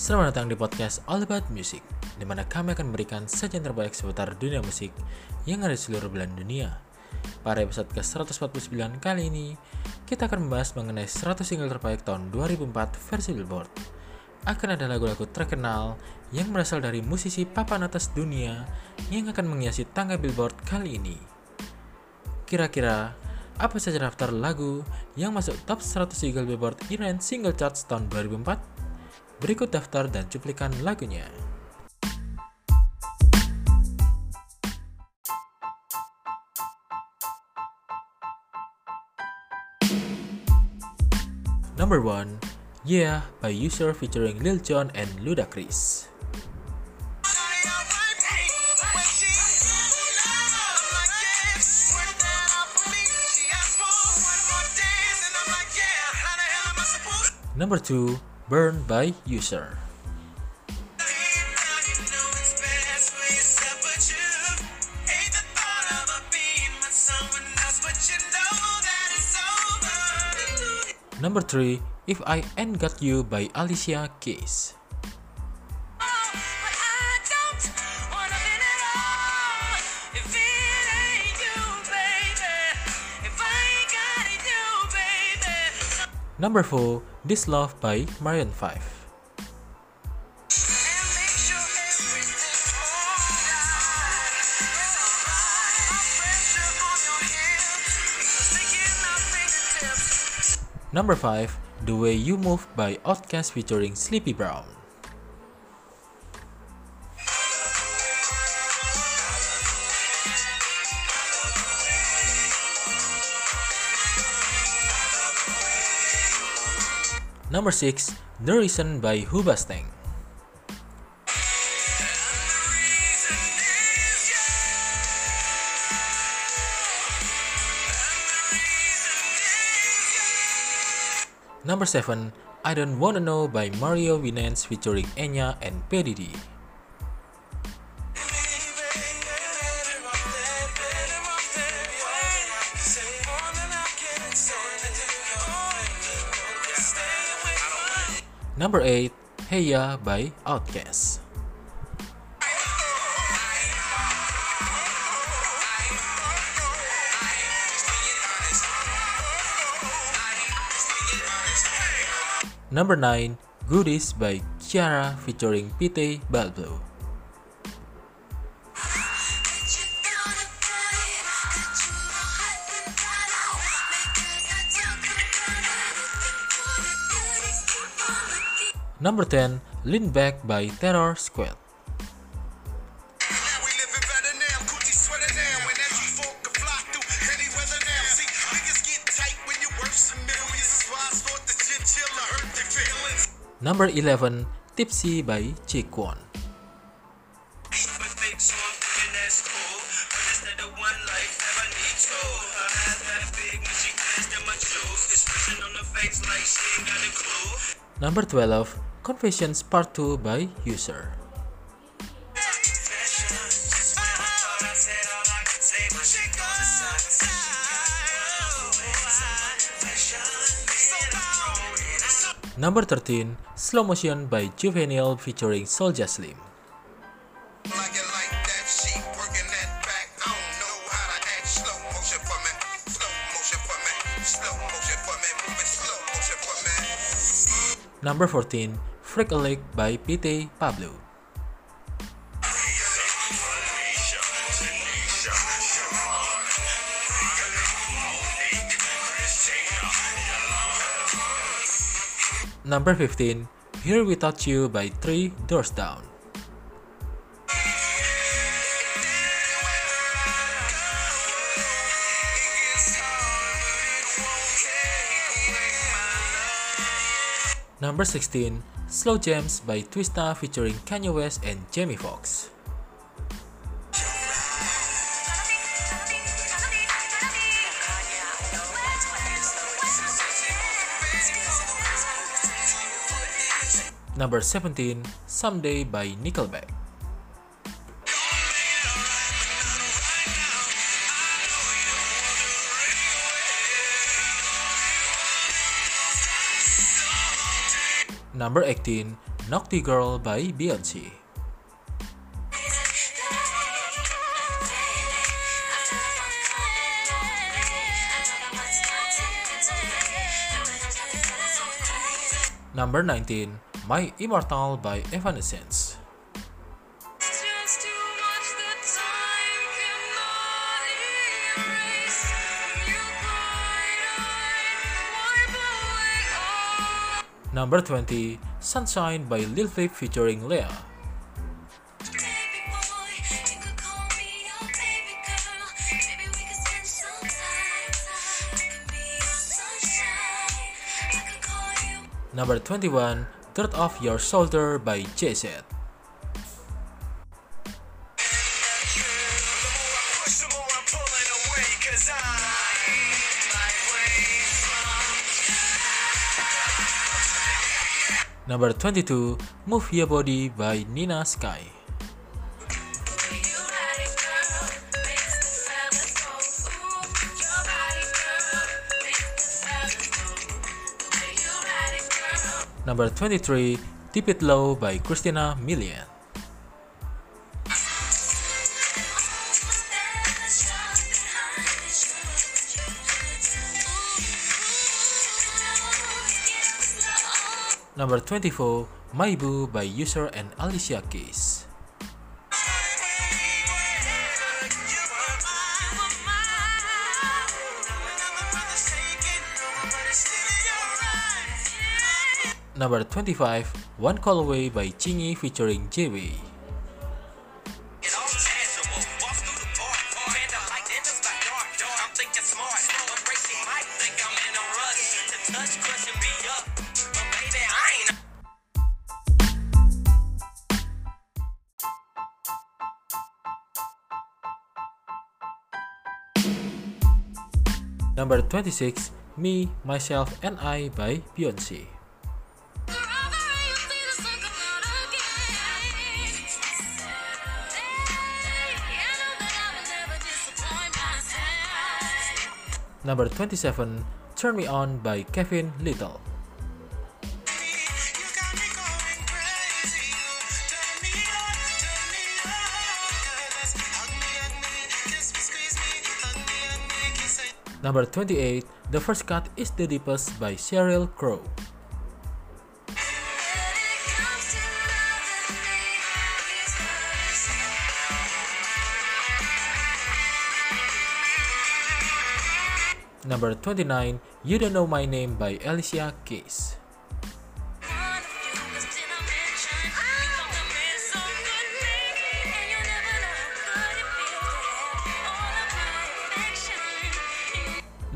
Selamat datang di podcast All About Music, di mana kami akan memberikan sajian terbaik seputar dunia musik yang ada di seluruh belahan dunia. Pada episode ke-149 kali ini, kita akan membahas mengenai 100 single terbaik tahun 2004 versi Billboard. Akan ada lagu-lagu terkenal yang berasal dari musisi papan atas dunia yang akan menghiasi tangga Billboard kali ini. Kira-kira apa saja daftar lagu yang masuk top 100 single Billboard Iran Single Charts tahun 2004? Berikut daftar dan cuplikan lagunya. Number 1, Yeah by User featuring Lil Jon and Ludacris. Number 2, Burn by Usher. Number 3, If I Ain't Got You by Alicia Keys. Number 4, This Love by Maroon 5. Number 5, The Way You Move by Outkast featuring Sleepy Brown. Number 6, The Reason by Hoobastank. Number 7, I Don't Wanna Know by Mario Winans featuring Enya and P. Diddy. Number 8, Hey Ya by Outkast. Number 9, Goodies by Ciara featuring Petey Pablo. Number 10, Lean Back by Terror Squad. Number 11, Tipsy by J-Kwon. Number 12, Confessions Part 2 by Usher. Number 13, Slow Motion by Juvenile featuring Soulja Slim. Number 14, Freek-a-Leek by Petey Pablo. Number 15, Here Without You by Three Doors Down. Number 16, Slow Jamz by Twista featuring Kanye West and Jamie Foxx. Number 17, Someday by Nickelback. Number 18, Naughty Girl by Beyonce. Number 19, My Immortal by Evanescence. Number 20, Sunshine by Lil Flip featuring Lea. Number 21, Dirt Off Your Shoulder by Jay-Z. Number 22, Move Your Body by Nina Sky. Number 23, Deep It Low by Christina Milian. Number 24, My Boo by Usher and Alicia Keys. Number 25, One Call Away by Chingy featuring JW. Number 26, Me, Myself, and I by Beyonce. Number 27, Turn Me On by Kevin Lyttle. Number 28, The First Cut is the Deepest by Sheryl Crow. Number 29, You Don't Know My Name by Alicia Keys.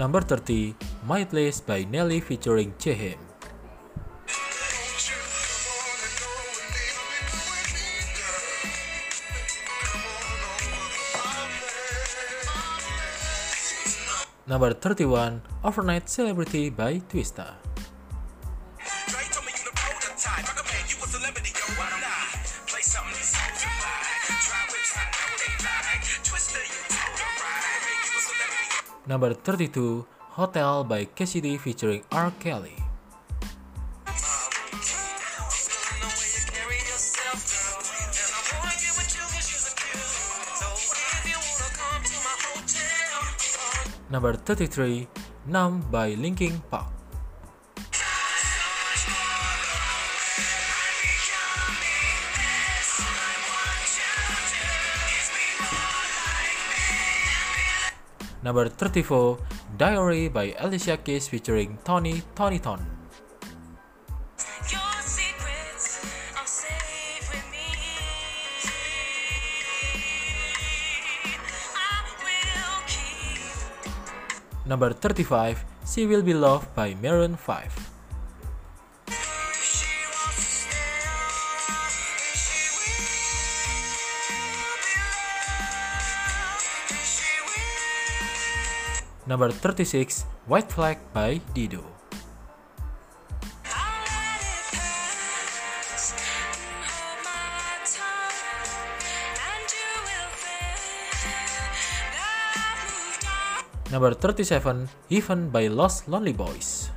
Number 30, My Place by Nelly featuring Chehem. Number 31, Overnight Celebrity by Twista. Number 32, Hotel by Cassidy featuring R. Kelly. Number 33, Numb by Linkin Park. Number 34, Diary by Alicia Keys featuring Tony Toni Toné. Number 35, She Will Be Loved by Maroon 5. Number 36, White Flag by Dido. Number 37, Heaven by Los Lonely Boys.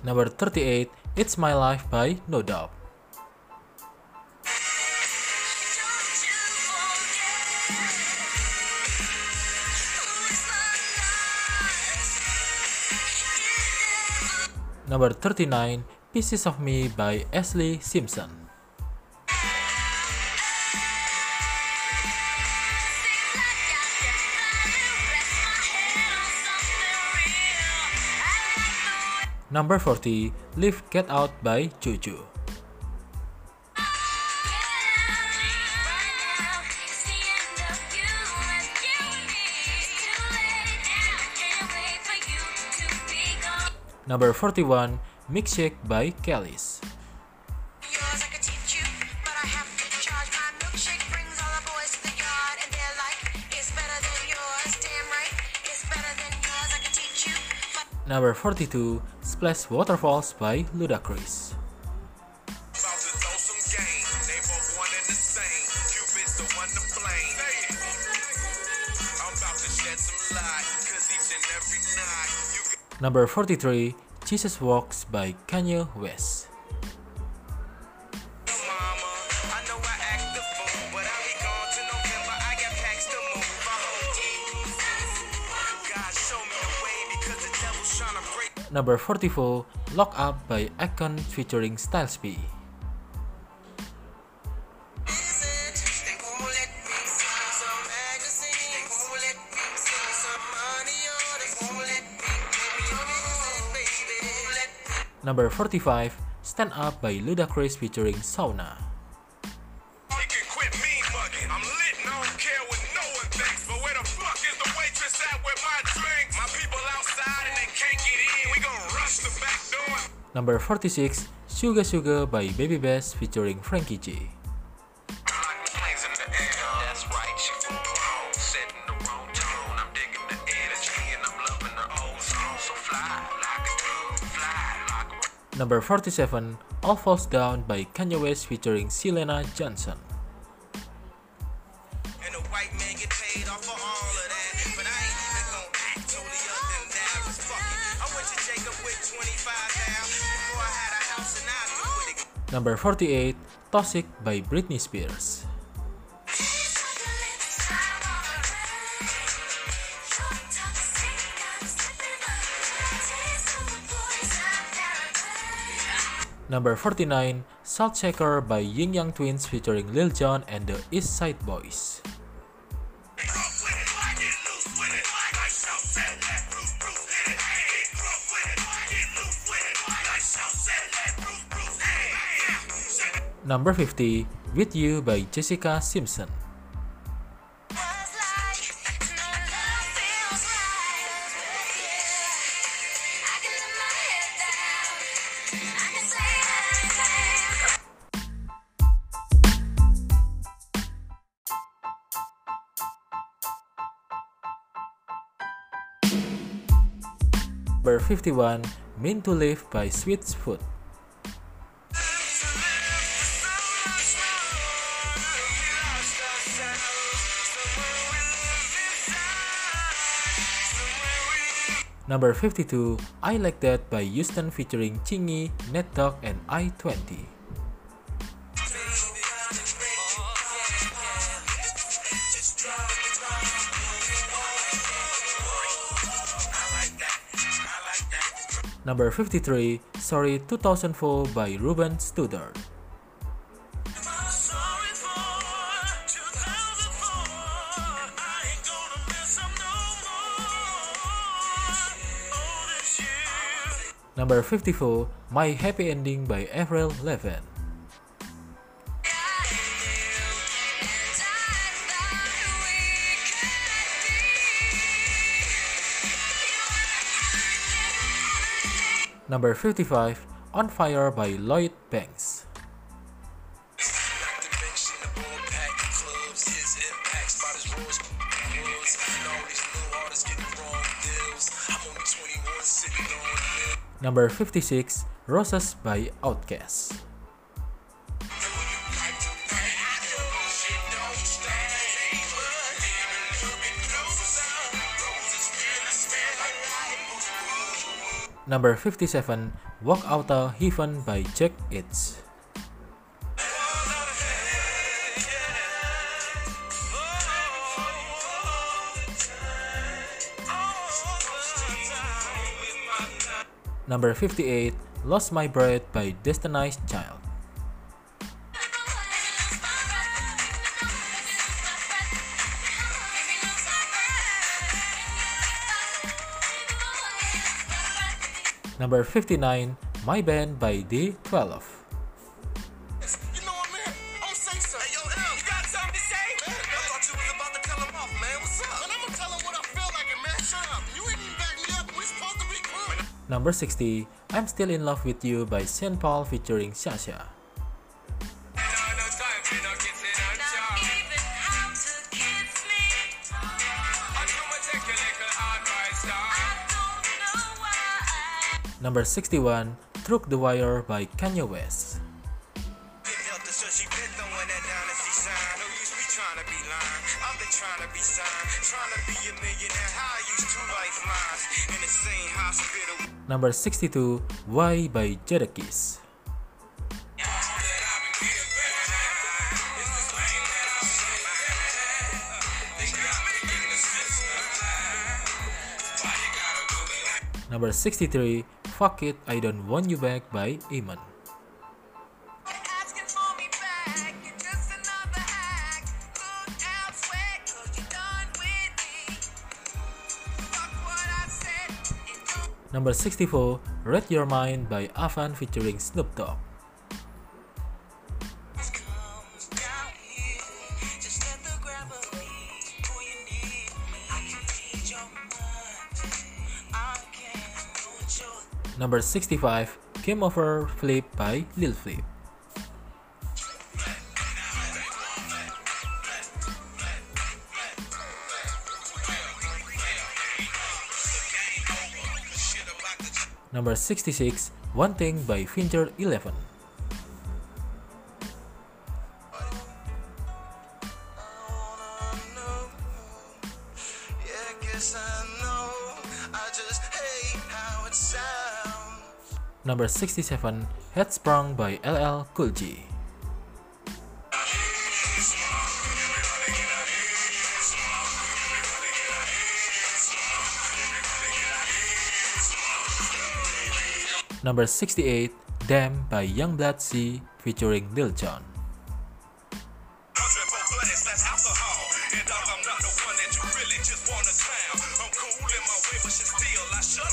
Number 38, It's My Life by No Doubt. Number 39, Pieces of Me by Ashlee Simpson. Number 40, Live Get Out by JoJo. Number 41, Milkshake by Kelis. Number 42, Splash Waterfalls by Ludacris. Number 43, Jesus Walks by Kanye West. Number 44, Lock Up by Akon featuring Styles P. Number 45, Stand Up by Ludacris featuring Shawnna. Number 46, Suga Suga by Baby Bass featuring Frankie J. Number 47, All Falls Down by Kanye West featuring Syleena Johnson. Number 48, Toxic by Britney Spears. Number 49, Salt Shaker by Ying Yang Twins featuring Lil Jon and the East Side Boys. Number 50, With You by Jessica Simpson. Number 51, Mean to Live by Switchfoot. Number 52, I Like That by Houston featuring Chingy, Nate Dogg, and I-20. Number 53, Sorry 2004 by Ruben Studdard. Number 54, My Happy Ending by Avril Lavigne. Number 55, On Fire by Lloyd Banks. Number 56, Roses by Outkast. Number 57, Walk Out of Heaven by Jagged Edge. Number 58, Lost My Breath by Destiny's Child. Number 59, My Band by D12. Number 60, I'm Still in Love with You by Sean Paul featuring Sasha. Number 61, Through the Wire by Kanye West. Number 62, Why by Jadakiss. Number 63, Fuck It, I Don't Want You Back by Iman. Number 64, Read Your Mind by Avant featuring Snoop Dogg. Comes down here. Just let the gravity pull you near me. I can read your mind. I can know what you're Number 65, Game Over Flip by Lil Flip. Number 66, One Thing by Finger 11. Yeah, guess I know. I just hate how it sounds. Number 67, Headsprung by LL Cool J.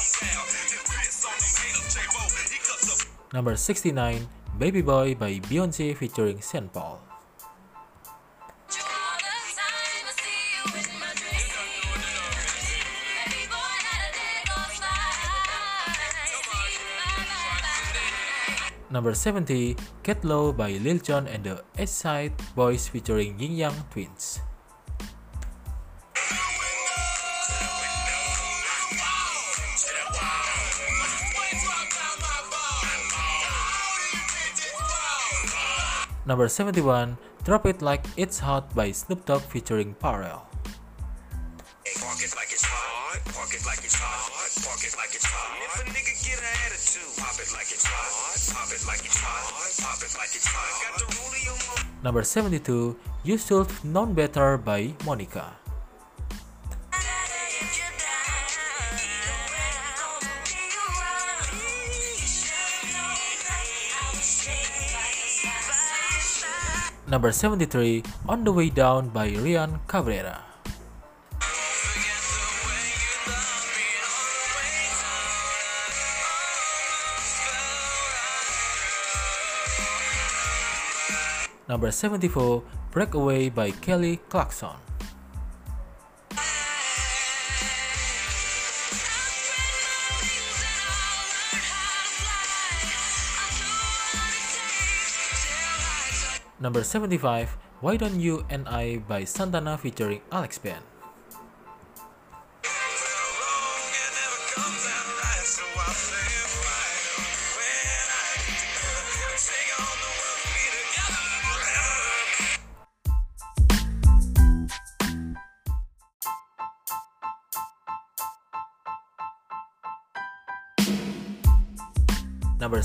And piss on by haters, J-Bo, he cuts up. Number 69, Baby Boy by Beyonce featuring Sean Paul. Number 70, Get Low by Lil Jon and the East Side Boys featuring Ying Yang Twins. Number 71, Drop It Like It's Hot by Snoop Dogg featuring Pharrell. Number 72, You Should Known Better by Monica. Number 73, On the Way Down by Ryan Cabrera. Number 74, Breakaway by Kelly Clarkson. Number 75, Why Don't You and I by Santana featuring Alex Band.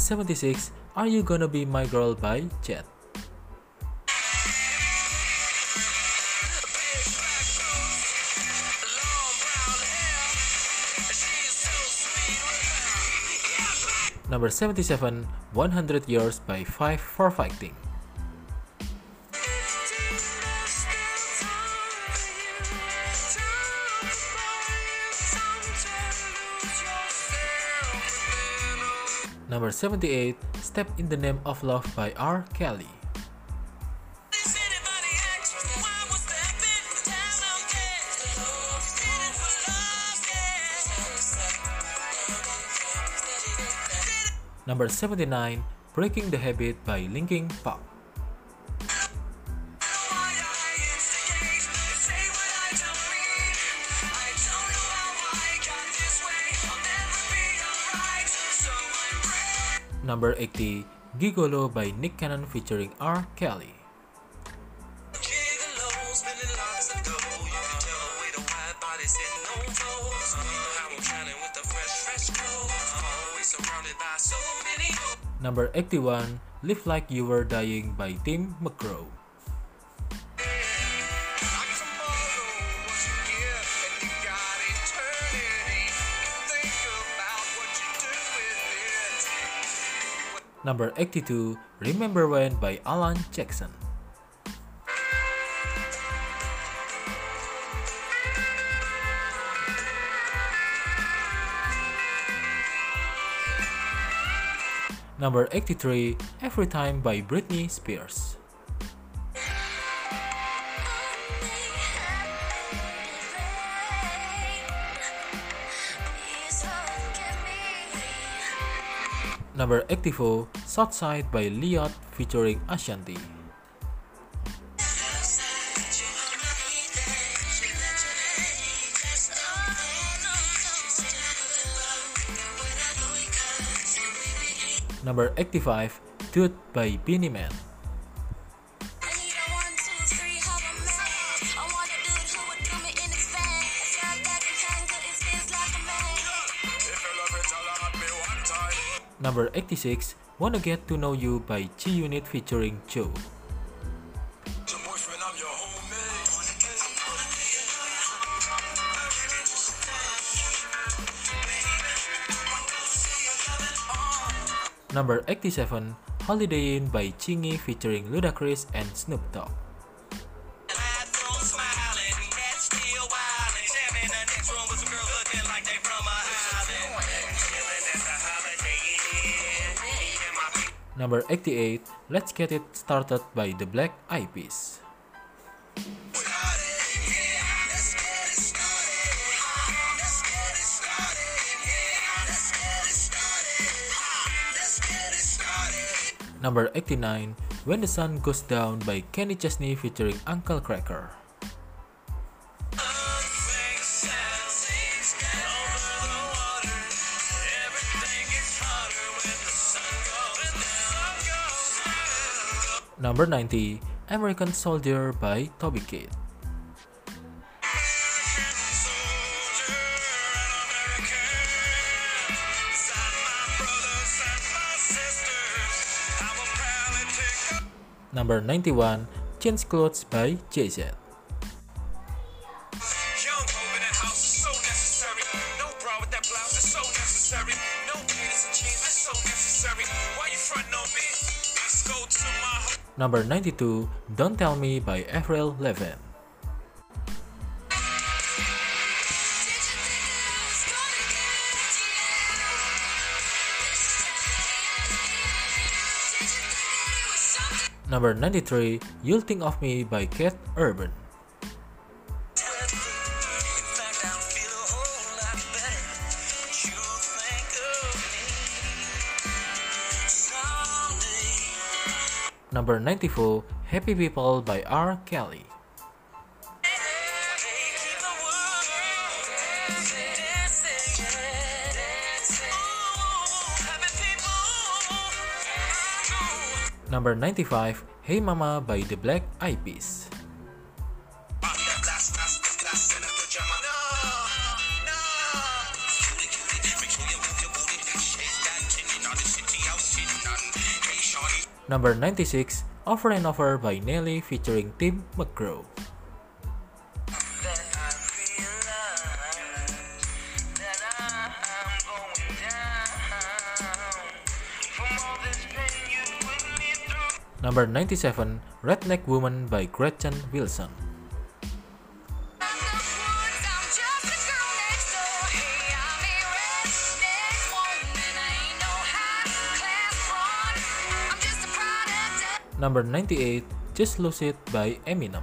76, Are You Gonna Be My Girl by Jet. Number 77, 100 Years by Five for Fighting. Number 78, Step in the Name of Love by R. Kelly. Number 79, Breaking the Habit by Linkin Park. Number 80, Gigolo by Nick Cannon featuring R. Kelly. Number 81, Live Like You Were Dying by Tim McGraw. Number 82, Remember When by Alan Jackson. Number 83, Every Time by Britney Spears. Number 84, Southside by Liot featuring Ashanti. Number 85, Dude by Beanie Man. Number 86, Wanna Get to Know You by G Unit featuring Joe. Number 87, Holidae In by Chingy featuring Ludacris and Snoop Dogg. Number 88, Let's Get It Started by The Black Eyed Peas. Number 89, When the Sun Goes Down by Kenny Chesney featuring Uncle Kracker. Number 90, American Soldier by Toby Keith. Number 91, Change Clothes by Jay-Z. Number 92, Don't Tell Me by Avril Lavigne. Number 93, You'll Think of Me by Keith Urban. Number 94, Happy People by R. Kelly. Number 95, Hey Mama by The Black Eyed Peas. Number 96, Over and Over by Nelly featuring Tim McGraw. Then I realize that I'm going down from all this pain you put me through. Number 97, Redneck Woman by Gretchen Wilson. I mean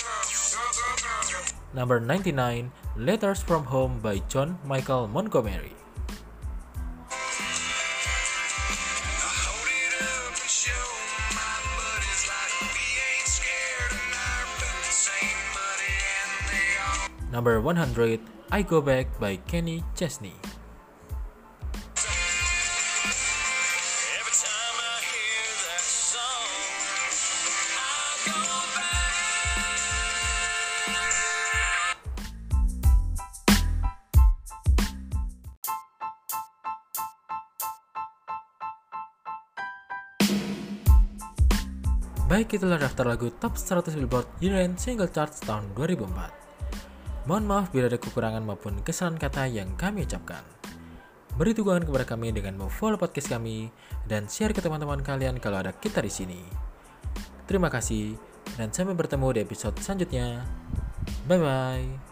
girl. Girl, girl, girl, girl. Number 99, Letters from Home by John Michael Montgomery. Number 100, I Go Back by Kenny Chesney. Baik itulah daftar lagu top 100 Billboard Year-End Single Charts tahun 2004. Mohon maaf bila ada kekurangan maupun kesalahan kata yang kami ucapkan. Beri dukungan kepada kami dengan memfollow podcast kami dan share ke teman-teman kalian kalau ada kita di sini. Terima kasih dan sampai bertemu di episode selanjutnya. Bye bye.